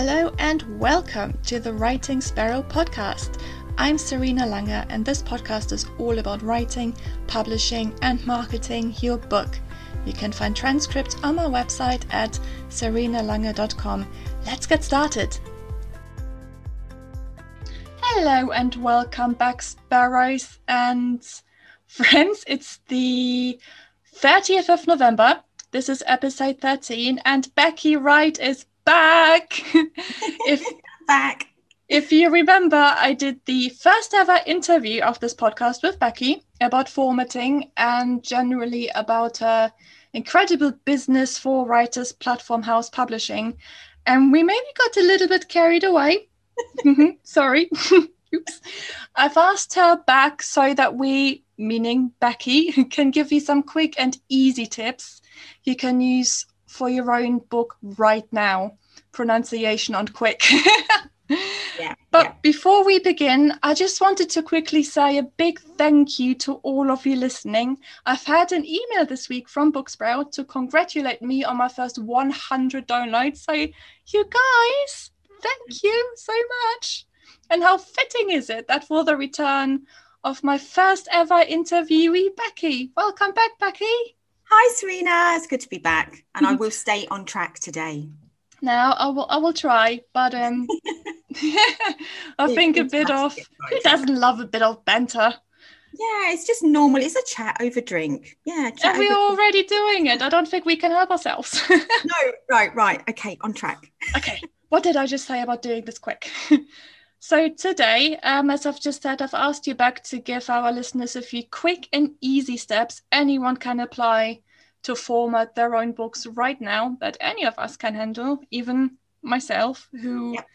Hello and welcome to the Writing Sparrow podcast. I'm Serena Langer, and this podcast is all about writing, publishing, and marketing your book. You can find transcripts on my website at serenalanger.com. Let's get started. Hello and welcome back, Sparrows and friends. It's the 30th of November. This is episode 13, and Becky Wright is back. if back. If you remember, I did the first ever interview of this podcast with Becky about formatting and generally about uh, incredible business for writers, platform house publishing. And we maybe got a little bit carried away. Mm-hmm, sorry. Oops. I've asked her back so that we, meaning Becky, can give you some quick and easy tips you can use for your own book right now. Pronunciation on quick. yeah, but yeah. before we begin, I just wanted to quickly say a big thank you to all of you listening. I've had an email this week from Buzzsprout to congratulate me on my first 100 downloads. So, you guys, thank you so much. And how fitting is it that for the return of my first ever interviewee, Becky? Welcome back, Becky. Hi, Serena. It's good to be back, and I will stay on track today. Now I will. I will try, but um, I think a bit of who doesn't love a bit of banter. Yeah, it's just normal. It's a chat over drink. Yeah, chat and we're already doing it. I don't think we can help ourselves. no, right, right. Okay, on track. okay, what did I just say about doing this quick? So today, um, as I've just said, I've asked you back to give our listeners a few quick and easy steps anyone can apply to format their own books right now that any of us can handle, even myself, who Yep.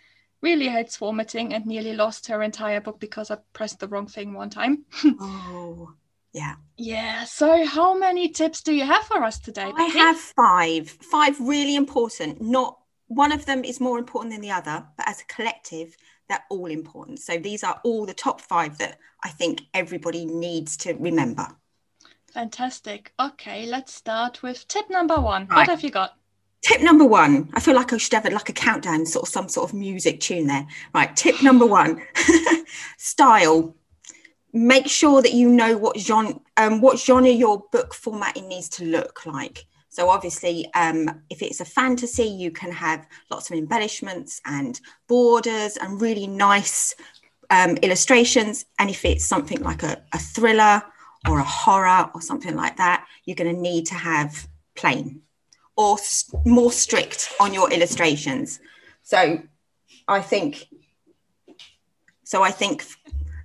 really hates formatting and nearly lost her entire book because I pressed the wrong thing one time. Oh, yeah. yeah. So, how many tips do you have for us today? I Becky? have five. Five really important. Not one of them is more important than the other, but as a collective, they're all important. So these are all the top five that I think everybody needs to remember. Fantastic. Okay, let's start with tip number one. What have you got? Tip number one. I feel like I should have like a countdown, sort of some sort of music tune there. Right. Tip number one: style. Make sure that you know what genre, um, what genre your book formatting needs to look like. So obviously, um, if it's a fantasy, you can have lots of embellishments and borders and really nice um, illustrations. And if it's something like a, a thriller or a horror or something like that, you're going to need to have plain or s- more strict on your illustrations. So I think so I think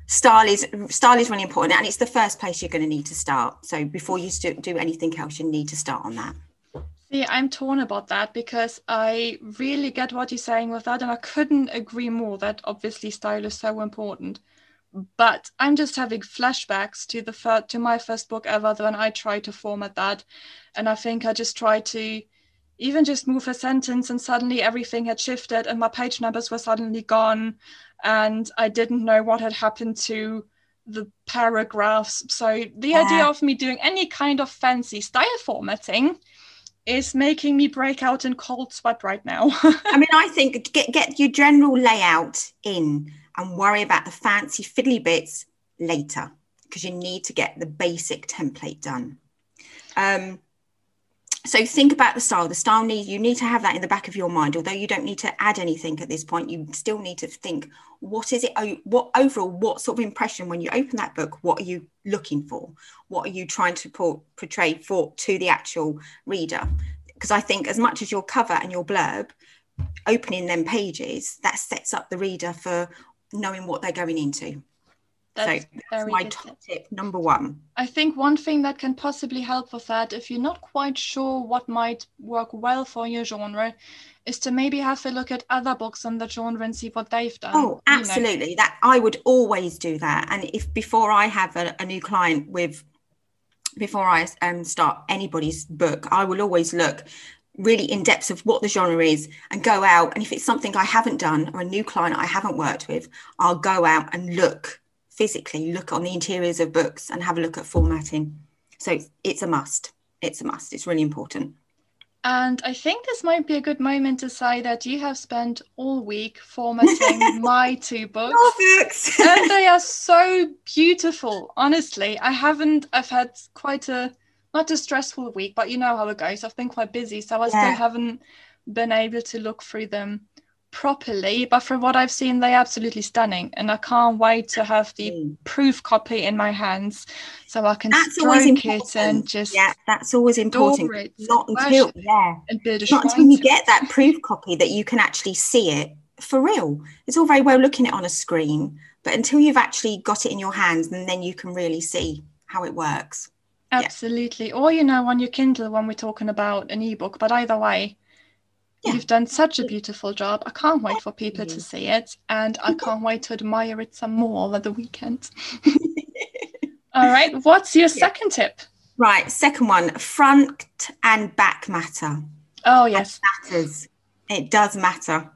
style is style is really important and it's the first place you're going to need to start. So before you do anything else you need to start on that. See, I'm torn about that because I really get what you're saying with that, and I couldn't agree more that obviously style is so important. But I'm just having flashbacks to the to my first book ever when I tried to format that, and I think I just tried to even just move a sentence, and suddenly everything had shifted, and my page numbers were suddenly gone, and I didn't know what had happened to the paragraphs. So the idea of me doing any kind of fancy style formatting is making me break out in cold sweat right now. I mean I think get get your general layout in and worry about the fancy fiddly bits later because you need to get the basic template done. Um, so think about the style. The style needs you need to have that in the back of your mind. Although you don't need to add anything at this point, you still need to think what is it? o- What overall? What sort of impression when you open that book? What are you looking for? What are you trying to por- portray for to the actual reader? Because I think as much as your cover and your blurb, opening them pages that sets up the reader for knowing what they're going into. That's so that's my top tip number one. I think one thing that can possibly help with that, if you're not quite sure what might work well for your genre, is to maybe have a look at other books in the genre and see what they've done. Oh, you know. absolutely. That I would always do that. And if before I have a, a new client with, before I um, start anybody's book, I will always look really in depth of what the genre is and go out. And if it's something I haven't done or a new client I haven't worked with, I'll go out and look physically, look on the interiors of books and have a look at formatting. So it's, it's a must. It's a must. It's really important. And I think this might be a good moment to say that you have spent all week formatting my two books. Books. and they are so beautiful. Honestly, I haven't, I've had quite a, not a stressful week, but you know how it goes. I've been quite busy. So I Yeah. still haven't been able to look through them properly. But from what I've seen, they're absolutely stunning. And I can't wait to have the proof copy in my hands so I can That's always stroke it and just yeah, that's always important. it, Not until yeah, and not until you get that proof copy that you can actually see it for real. It's all very well looking at it on a screen, but until you've actually got it in your hands, and then you can really see how it works. Yeah. Absolutely. Or, you know, on your Kindle when we're talking about an ebook. But either way, Yeah. you've done such a beautiful job. I can't wait for people to see it. And I can't wait to admire it some more over the weekend. All right. What's your second tip? Right, second one, front and back matter. Oh, yes. Matters. It does matter.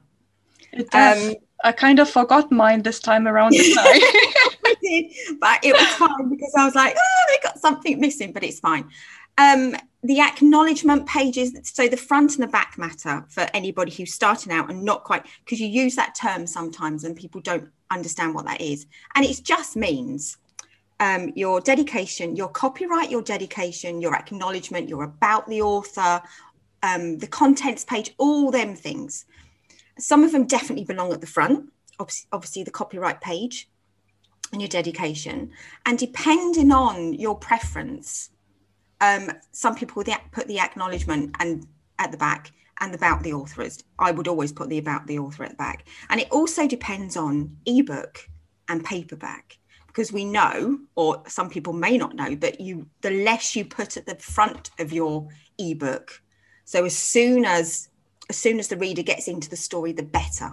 It does. Um, I kind of forgot mine this time around. didn't I? I did, but it was fine because I was like, oh, they got something missing, but it's fine. Um, the acknowledgement pages, so the front and the back matter for anybody who's starting out and not quite, because you use that term sometimes and people don't understand what that is. And it just means um, your dedication, your copyright, your dedication, your acknowledgement, your about the author, um, the contents page, all them things. Some of them definitely belong at the front, obviously, obviously the copyright page and your dedication. And depending on your preference, um, some people put the acknowledgement and at the back and about the author. I would always put the about the author at the back. And it also depends on ebook and paperback because we know, or some people may not know, that you the less you put at the front of your ebook, so as soon as as soon as the reader gets into the story, the better.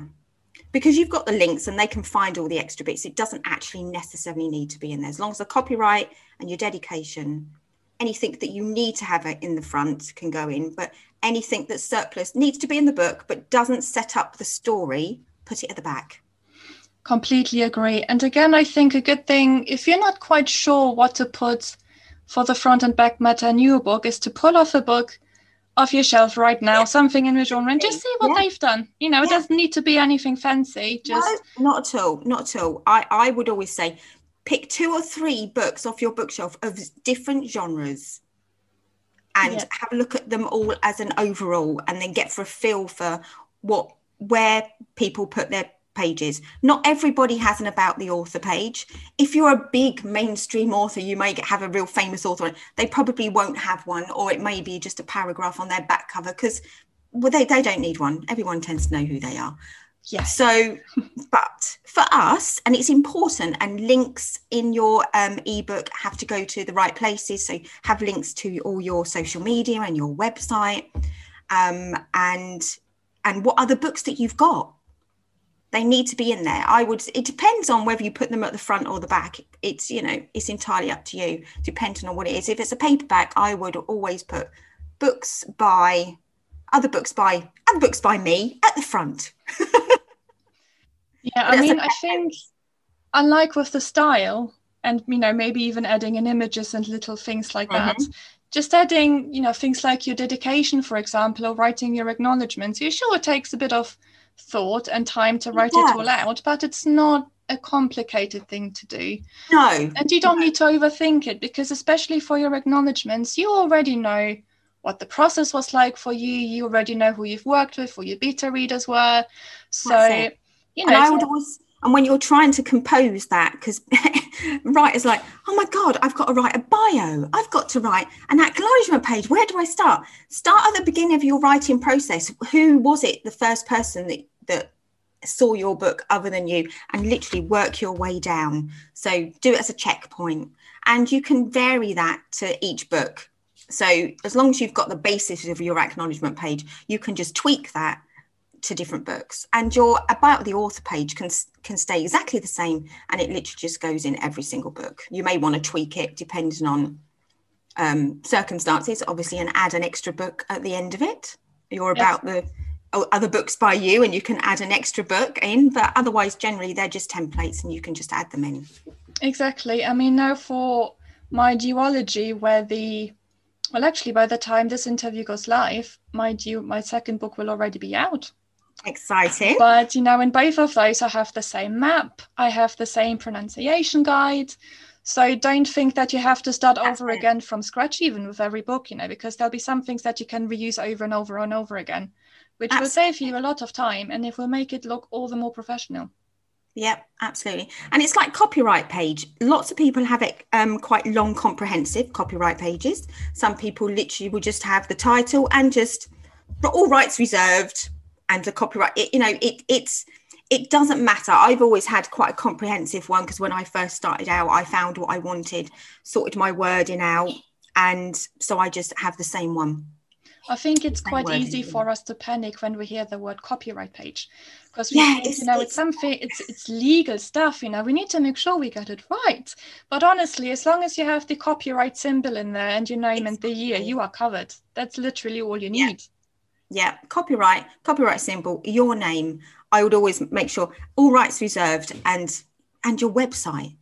Because you've got the links and they can find all the extra bits. It doesn't actually necessarily need to be in there. As long as the copyright and your dedication, anything that you need to have it in the front can go in, but anything that's surplus needs to be in the book but doesn't set up the story, put it at the back. Completely agree. And again, I think a good thing, if you're not quite sure what to put for the front and back matter in your book, is to pull off a book off your shelf right now, something in the genre, and just see what Yeah. they've done. You know, it Yeah. doesn't need to be anything fancy. Just no, not at all. Not at all. I, I would always say pick two or three books off your bookshelf of different genres and have a look at them all as an overall and then get for a feel for what where people put their pages. Not everybody has an about the author page. If you're a big mainstream author, you may have a real famous author. They probably won't have one, or it may be just a paragraph on their back cover because well, they, they don't need one. Everyone tends to know who they are. Yes. So, but for us, and it's important, and links in your um, ebook have to go to the right places. So, have links to all your social media and your website, um, and and what other books that you've got. They need to be in there. I would. It depends on whether you put them at the front or the back. It's you know, it's entirely up to you, depending on what it is. If it's a paperback, I would always put books by other books by other books by me at the front. Yeah, I mean, I think unlike with the style, and you know, maybe even adding in images and little things like that, mm-hmm. just adding, you know, things like your dedication, for example, or writing your acknowledgements. You sure it takes a bit of thought and time to write it all out, but it's not a complicated thing to do. No, And you don't need to overthink it because, especially for your acknowledgements, you already know what the process was like for you. You already know who you've worked with, who your beta readers were. So, you and know, I would always, and when you're trying to compose that, because writers like, oh my God, I've got to write a bio. I've got to write an acknowledgement page. Where do I start? Start at the beginning of your writing process. Who was it, the first person that, that saw your book other than you, and literally work your way down. So do it as a checkpoint. And you can vary that to each book. So as long as you've got the basis of your acknowledgement page, you can just tweak that to different books and your about the author page can can stay exactly the same and it literally just goes in every single book you may want to tweak it depending on um, circumstances obviously and add an extra book at the end of it you're Yes. about the oh, other books by you and you can add an extra book in but otherwise generally they're just templates and you can just add them in Exactly. I mean, now for my duology, where the Well, actually, by the time this interview goes live, mind you, my second book will already be out. Exciting. But you know, in both of those, I have the same map, I have the same pronunciation guide. So don't think that you have to start over again from scratch, even with every book, you know, because there'll be some things that you can reuse over and over and over again, which will save you a lot of time and it will make it look all the more professional. Yep, absolutely. And it's like copyright page. Lots of people have it um, quite long, comprehensive copyright pages. Some people literally will just have the title and just all rights reserved and the copyright. It, you know, it it's it doesn't matter. I've always had quite a comprehensive one because when I first started out, I found what I wanted, sorted my wording out, and so I just have the same one. I think it's quite easy for us to panic when we hear the word copyright page because yeah, think, you know it's, it's something it's it's legal stuff you know we need to make sure we get it right but honestly as long as you have the copyright symbol in there and your name exactly. and the year you are covered that's literally all you need yeah. yeah copyright copyright symbol your name I would always make sure all rights reserved and and your website.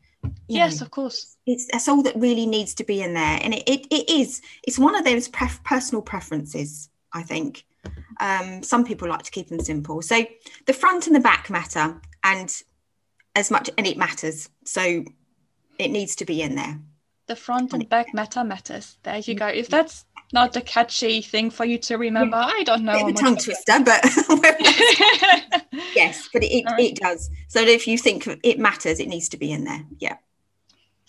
Yes, know, of course. It's that's all that really needs to be in there, and it it, it is. It's one of those pref- personal preferences. I think um, some people like to keep them simple. So the front and the back matter, and as much and it matters. So it needs to be in there. The front and back matter matters. There you go. If that's not a catchy thing for you to remember. I don't know. A tongue twister, but yes, but it, right. it does. So if you think it matters, it needs to be in there. Yeah.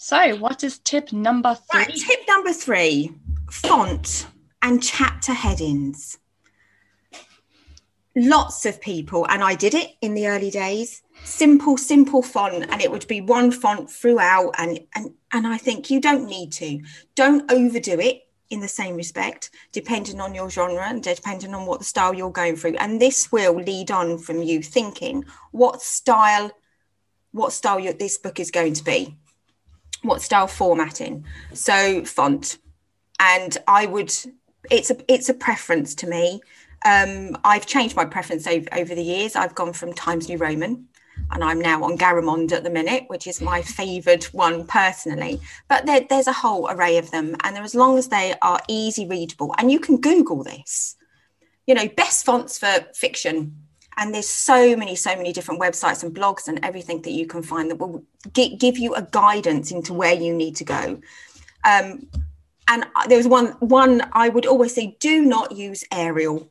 So, what is tip number three? Right, tip number three font and chapter headings. Lots of people, and I did it in the early days, simple, simple font, and it would be one font throughout. And, and, and I think you don't need to. Don't overdo it in the same respect, depending on your genre and depending on what the style you're going through. And this will lead on from you thinking what style, what style this book is going to be, what style formatting. So font, and I would. It's a it's a preference to me. Um, I've changed my preference over, over the years. I've gone from Times New Roman and I'm now on Garamond at the minute, which is my favoured one personally. But there, there's a whole array of them, and as long as they are easy readable, and you can Google this, you know, best fonts for fiction. And there's so many, so many different websites and blogs and everything that you can find that will g- give you a guidance into where you need to go. Um, and there was one, one I would always say: do not use Arial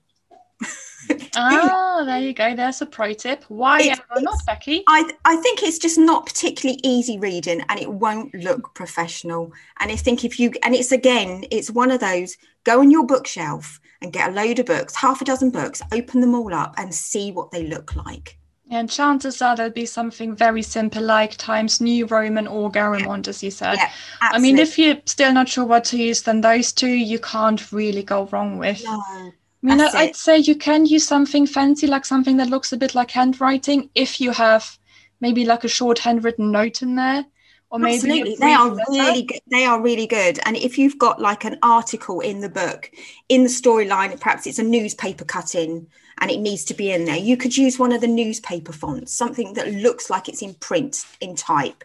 oh, there you go. There's a pro tip. Why it, not, Becky? I, I think it's just not particularly easy reading and it won't look professional. And I think if you, and it's again, it's one of those go on your bookshelf and get a load of books, half a dozen books, open them all up and see what they look like. And chances are there'll be something very simple like Times New Roman or Garamond, as you said. Yeah, I mean, if you're still not sure what to use, then those two you can't really go wrong with. No. I mean, I'd say you can use something fancy, like something that looks a bit like handwriting, if you have maybe like a short handwritten note in there. Or maybe Absolutely, they are letter. really good. They are really good. And if you've got like an article in the book, in the storyline, perhaps it's a newspaper cutting and it needs to be in there, you could use one of the newspaper fonts, something that looks like it's in print in type.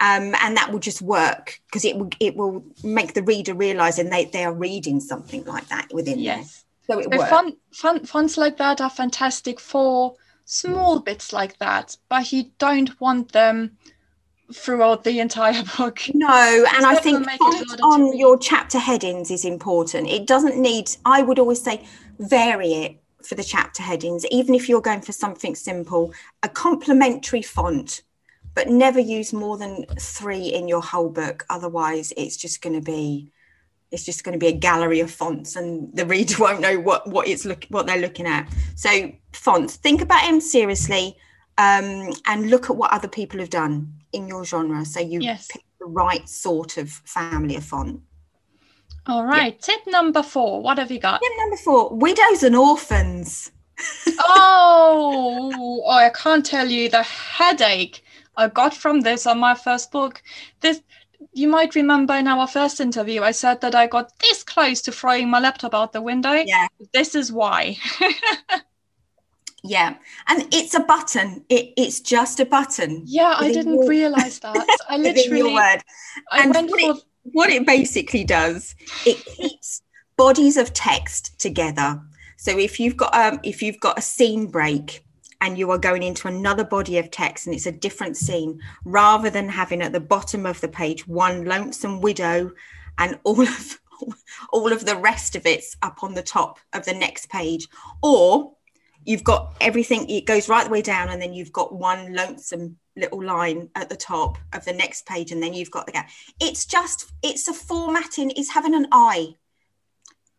Um, and that will just work because it will it will make the reader realize and they, they are reading something like that within yes. So it so fun, fun, fonts like that are fantastic for small bits like that, but you don't want them throughout the entire book. No, and I think on your chapter headings is important. It doesn't need, I would always say, vary it for the chapter headings, even if you're going for something simple, a complementary font, but never use more than three in your whole book. Otherwise, it's just going to be it's just going to be a gallery of fonts and the reader won't know what what it's look what they're looking at. So fonts. Think about them seriously um, and look at what other people have done in your genre. So you yes. pick the right sort of family of font. All right yeah. tip number four. What have you got? Tip number four widows and orphans. Oh, oh i can't tell you the headache I got from this on my first book. This you might remember in our first interview, I said that I got this close to throwing my laptop out the window. Yeah. This is why. yeah. And it's a button. It, it's just a button. Yeah, I didn't your... realize that. I literally. word. I went for. what it basically does, it keeps bodies of text together. So if you've got um, if you've got a scene break and you are going into another body of text and it's a different scene, rather than having at the bottom of the page one lonesome widow and all of all of the rest of it's up on the top of the next page, or you've got everything it goes right the way down and then you've got one lonesome little line at the top of the next page and then you've got the gap. It's just it's a formatting it's having an eye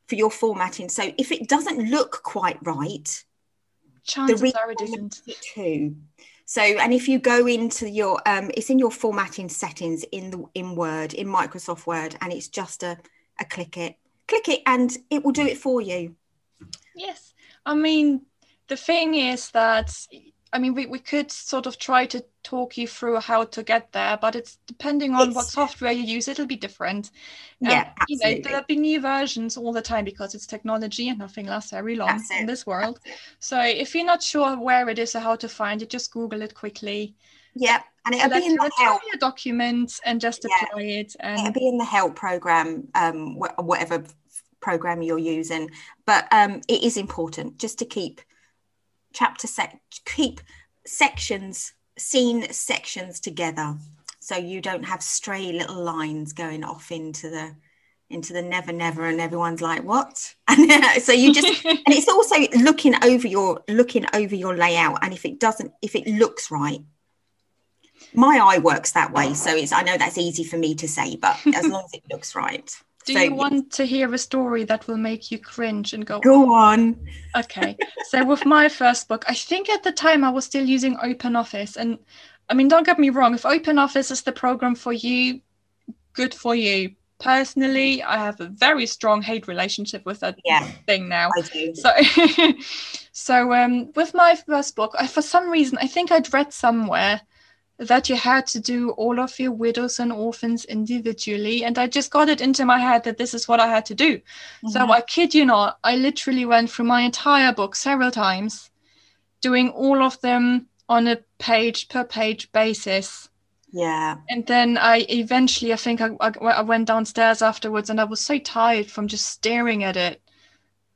for your formatting. So if it doesn't look quite right chances the are isn't too. So and if you go into your um it's in your formatting settings in the in word in microsoft word and it's just a, a click it. Click it and it will do it for you. Yes. I mean the thing is that I mean, we, we could sort of try to talk you through how to get there, but it's depending on it's, what software you use, it'll be different. Yeah, you know, there'll be new versions all the time because it's technology and nothing lasts very long in this world. So if you're not sure where it is or how to find it, just Google it quickly. Yeah, and it'll be in the help document and just apply yeah. it. And it'll be in the help program, um, wh- whatever program you're using. But um, it is important just to keep chapter sec keep sections scene sections together so you don't have stray little lines going off into the into the never never and everyone's like what? And so you just and it's also looking over your looking over your layout and if it doesn't if it looks right my eye works that way. So it's i know that's easy for me to say but as long as it looks right do so, you want to hear a story that will make you cringe and go go on. Okay. So with my first book i think at the time i was still using open office and i mean don't get me wrong if open office is the program for you good for you. Personally i have a very strong hate relationship with that yeah, thing now. I do. so so um with my first book I, for some reason i think i'd read somewhere that you had to do all of your widows and orphans individually. And I just got it into my head that this is what I had to do. Mm-hmm. So I kid you not, I literally went through my entire book several times, doing all of them on a page per page basis. Yeah. And then I eventually, I think I, I, I went downstairs afterwards and I was so tired from just staring at it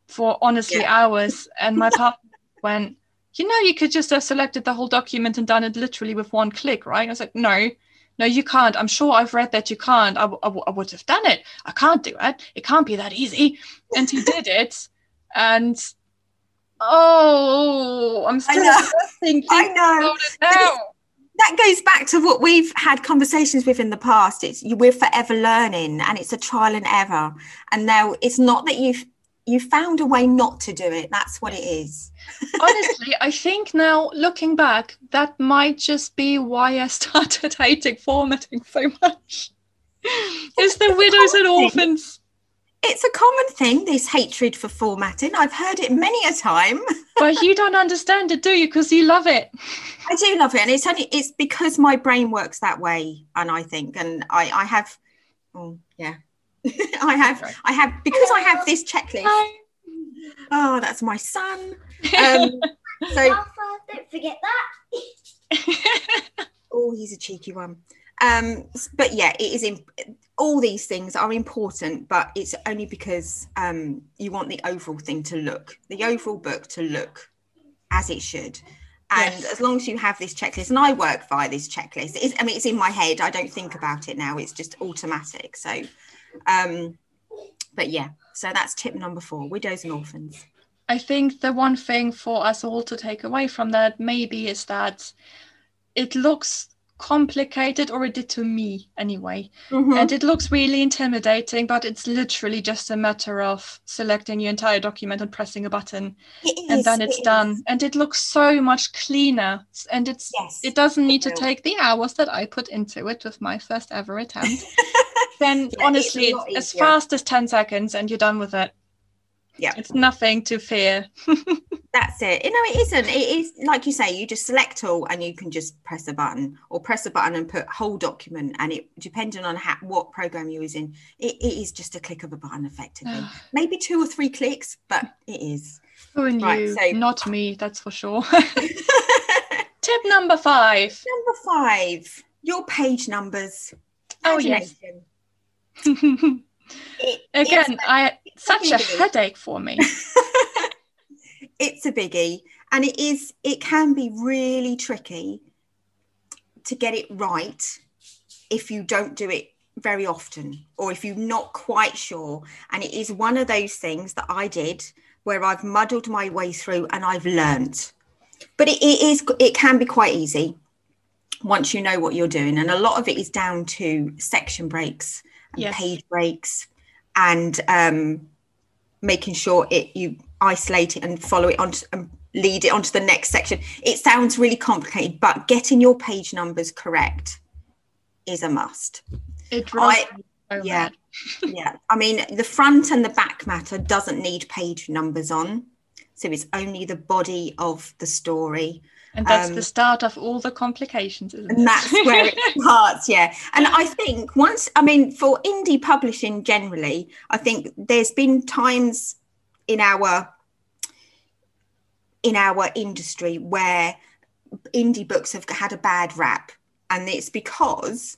for honestly yeah. hours. And my partner went, you know, you could just have selected the whole document and done it literally with one click, right? I was like, no, no, you can't. I'm sure I've read that you can't. I, w- I, w- I would have done it. I can't do it. It can't be that easy. And he did it. And oh, I'm still thinking I know. now. That goes back to what we've had conversations with in the past. It's we're forever learning, and it's a trial and error. And now it's not that you've you found a way not to do it. That's what it is. Honestly, I think now looking back, that might just be why I started hating formatting so much. It's the widows and orphans. It's a common thing, this hatred for formatting. I've heard it many a time. but you don't understand it, do you? Because you love it. I do love it. And it's only it's because my brain works that way. And I think, and I, I have oh yeah. I have I have because I have this checklist. Oh, that's my son. Um, so don't forget that. oh, he's a cheeky one. Um, but yeah, it is in all these things are important, but it's only because um, you want the overall thing to look, the overall book to look as it should. And yes. as long as you have this checklist, and I work via this checklist, I mean, it's in my head. I don't think about it now. It's just automatic. So, um, but yeah, so that's tip number four: widows and orphans. I think the one thing for us all to take away from that maybe is that it looks complicated, or it did to me anyway. Mm-hmm. And it looks really intimidating, but it's literally just a matter of selecting your entire document and pressing a button, and then it's it done. Is. And it looks so much cleaner. And it's yes, it doesn't need to take the hours that I put into it with my first ever attempt. then yeah, honestly, it's as fast as 10 seconds and you're done with it yeah. It's nothing to fear. That's it. You know it isn't. It is like you say you just select all and you can just press a button or press a button and put whole document and it depending on how, what program you're using it, it is just a click of a button effectively. Ah. Maybe two or three clicks but it is. Who and right, you? so, not me that's for sure. Tip number five. Number five your page numbers. Oh yes. It- Again, I it's such a headache for me. it's a biggie and it is it can be really tricky to get it right if you don't do it very often or if you're not quite sure and it is one of those things that i did where i've muddled my way through and i've learnt but it, it is it can be quite easy once you know what you're doing and a lot of it is down to section breaks and Yes. page breaks and um, making sure it you isolate it and follow it on to, and lead it onto the next section. It sounds really complicated but getting your page numbers correct is a must. It drives I- so yeah. yeah. I mean the front and the back matter doesn't need page numbers on. So it's only the body of the story And that's Um, the start of all the complications, isn't it? and that's where it starts yeah. And i think once i mean for indie publishing generally i think there's been times in our in our industry where indie books have had a bad rap. And it's because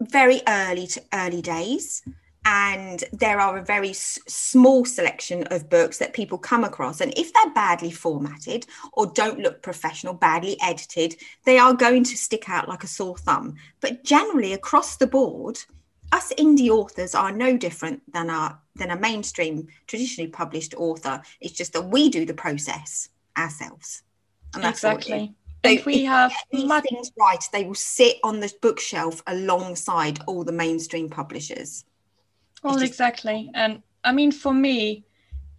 very early to early days and there are a very s- small selection of books that people come across. And if they're badly formatted or don't look professional badly edited they are going to stick out like a sore thumb. But generally across the board us indie authors are no different than our than a mainstream traditionally published author. It's just that we do the process ourselves. And that's all it is. exactly. So And we if have these much things right they will sit on the bookshelf alongside all the mainstream publishers Well, just- exactly. And I mean, for me,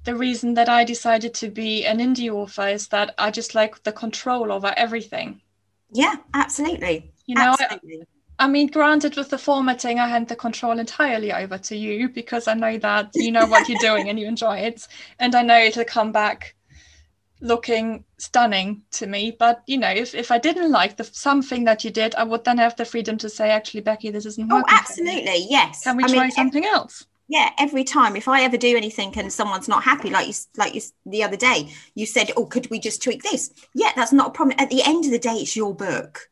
the reason that I decided to be an indie author is that I just like the control over everything. yeah absolutely You know, I, I mean, granted, with the formatting, I hand the control entirely over to you because I know that you know what you're doing and you enjoy it. And I know it'll come back looking stunning to me. But, you know, if, if I didn't like the something that you did, I would then have the freedom to say, actually, Becky, this isn't oh working. me. absolutely yes Can we I try mean, something else? yeah every time if i ever do anything and someone's not happy like you like you the other day you said oh could we just tweak this yeah that's not a problem at the end of the day it's your book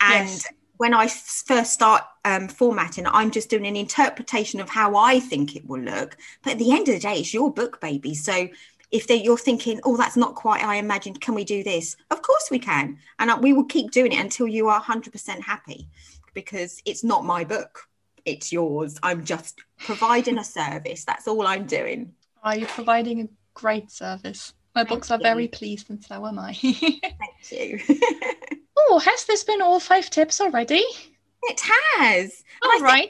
and Yes. when i first start um, formatting i'm just doing an interpretation of how i think it will look but at the end of the day it's your book baby so if they, you're thinking oh that's not quite i imagined can we do this of course we can and we will keep doing it until you are 100% happy because it's not my book it's yours. I'm just providing a service. That's all I'm doing. Oh, are you providing a great service? My Thank books are you. very pleased, and so am I. Thank you. oh, has this been all five tips already? It has. All I think right.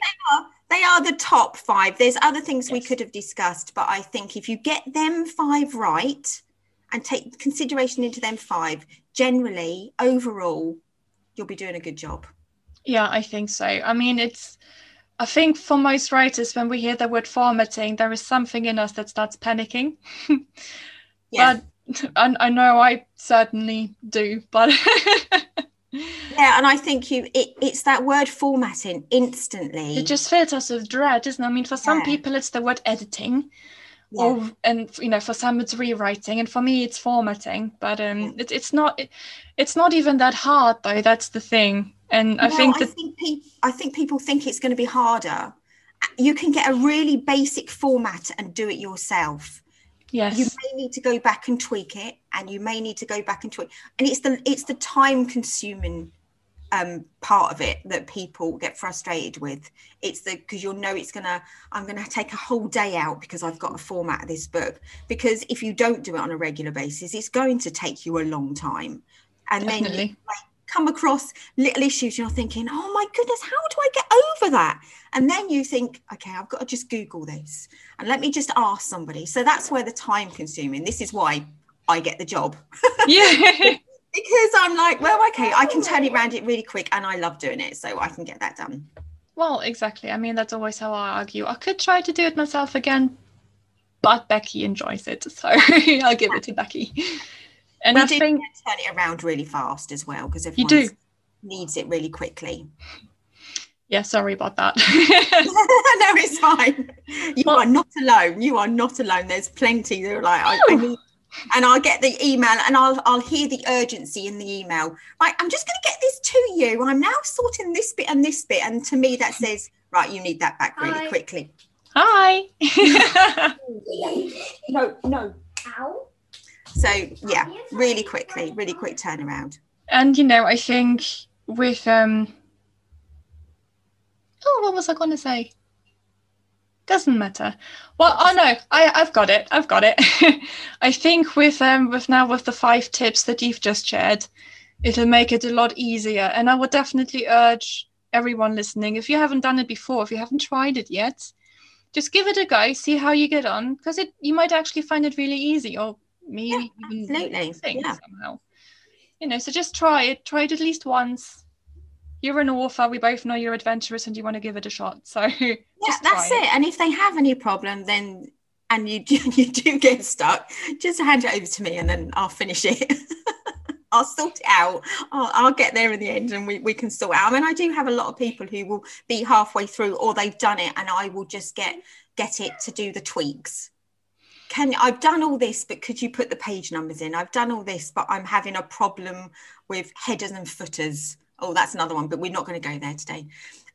They are the top five. There's other things we could have discussed, but I think if you get them five right and take consideration into them five, generally, overall, you'll be doing a good job. Yeah, I think so. I mean, it's. I think for most writers, when we hear the word formatting, there is something in us that starts panicking. Yeah. But I, I know I certainly do. But yeah, and I think you it, it's that word formatting instantly. it just fills us with dread, isn't it? I mean, for some Yeah. people, it's the word editing. Yeah. or and you know for some it's rewriting and for me it's formatting but um it, it's not it, it's not even that hard though that's the thing and i No, think I think pe- I think people think it's going to be harder. You can get a really basic format and do it yourself. yes You may need to go back and tweak it, and you may need to go back and tweak. And it's the it's the time consuming um, part of it that people get frustrated with. It's the because you'll know it's gonna I'm gonna take a whole day out because I've got a format of this book. Because if you don't do it on a regular basis, it's going to take you a long time. And then you definitely come across little issues you're thinking oh my goodness how do i get over that and then you think okay i've got to just google this and let me just ask somebody so that's where the time consuming this is why i get the job yeah because i'm like well okay i can turn it around it really quick and i love doing it so i can get that done. Well exactly. I mean that's always how i argue. I could try to do it myself again but becky enjoys it so i'll give it to becky. And we i do think turn it around really fast as well? Because if You do. needs it really quickly. Yeah sorry about that. No it's fine. You Well- are not alone. You are not alone. There's plenty that are like I, I need and I'll get the email and I'll I'll hear the urgency in the email. Right, I'm just going to get this to you. I'm now sorting this bit and this bit, and to me that says Right, you need that back really Hi. quickly. Hi. No, no. Ow. So yeah, really quickly, really quick turnaround. and you know, I think with um Oh, what was I gonna say? Doesn't matter. Well, oh no, I I've got it. I've got it. I think with um with now with the five tips that you've just shared, it'll make it a lot easier. And I would definitely urge everyone listening, if you haven't done it before, if you haven't tried it yet, just give it a go, see how you get on, because it you might actually find it really easy, or maybe even absolutely. Yeah. somehow. You know, so just try it. Try it at least once. You're an author. We both know you're adventurous and you want to give it a shot. So Yeah, just that's try it. And if they have any problem, then and you do, you do get stuck, just hand it over to me and then I'll finish it. I'll sort it out. I'll, I'll get there in the end and we, we can sort out. I mean, I do have a lot of people who will be halfway through or they've done it and I will just get get it to do the tweaks. Can I've done all this, but could you put the page numbers in? I've done all this, but I'm having a problem with headers and footers. Oh, that's another one, but we're not going to go there today.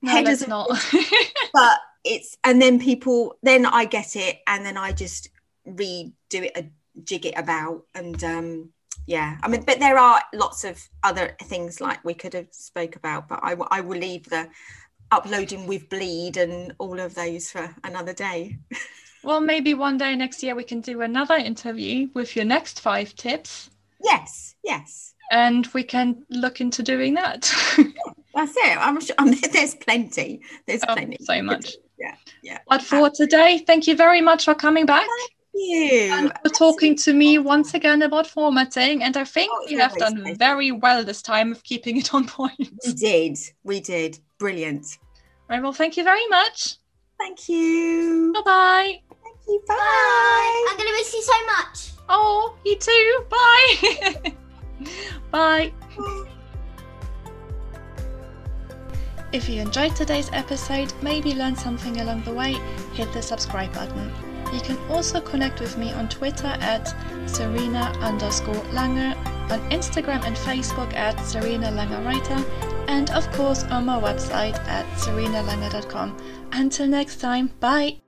No, Headers not. but it's and then people then i get it and then i just redo it a jig it about and um yeah i mean but there are lots of other things like we could have spoke about but i, w- I will leave the uploading with bleed and all of those for another day well, maybe one day next year we can do another interview with your next five tips yes yes and we can look into doing that. that's it i'm sure I'm, there's plenty there's Oh, plenty so much. yeah yeah but for today, thank you very much for coming back Thank you and for talking to me once again about formatting. And I think Oh, we have done nice. very well this time of keeping it on point. we did we did brilliant Right, well, thank you very much. thank you Bye bye. thank you Bye. bye. I'm gonna miss you so much. Oh, you too. Bye. Bye. If you enjoyed today's episode, maybe learned something along the way, hit the subscribe button. You can also connect with me on Twitter at Serena underscore Langer, on Instagram and Facebook at Serena Langer Writer, and of course on my website at serenalanger.com. Until next time, bye!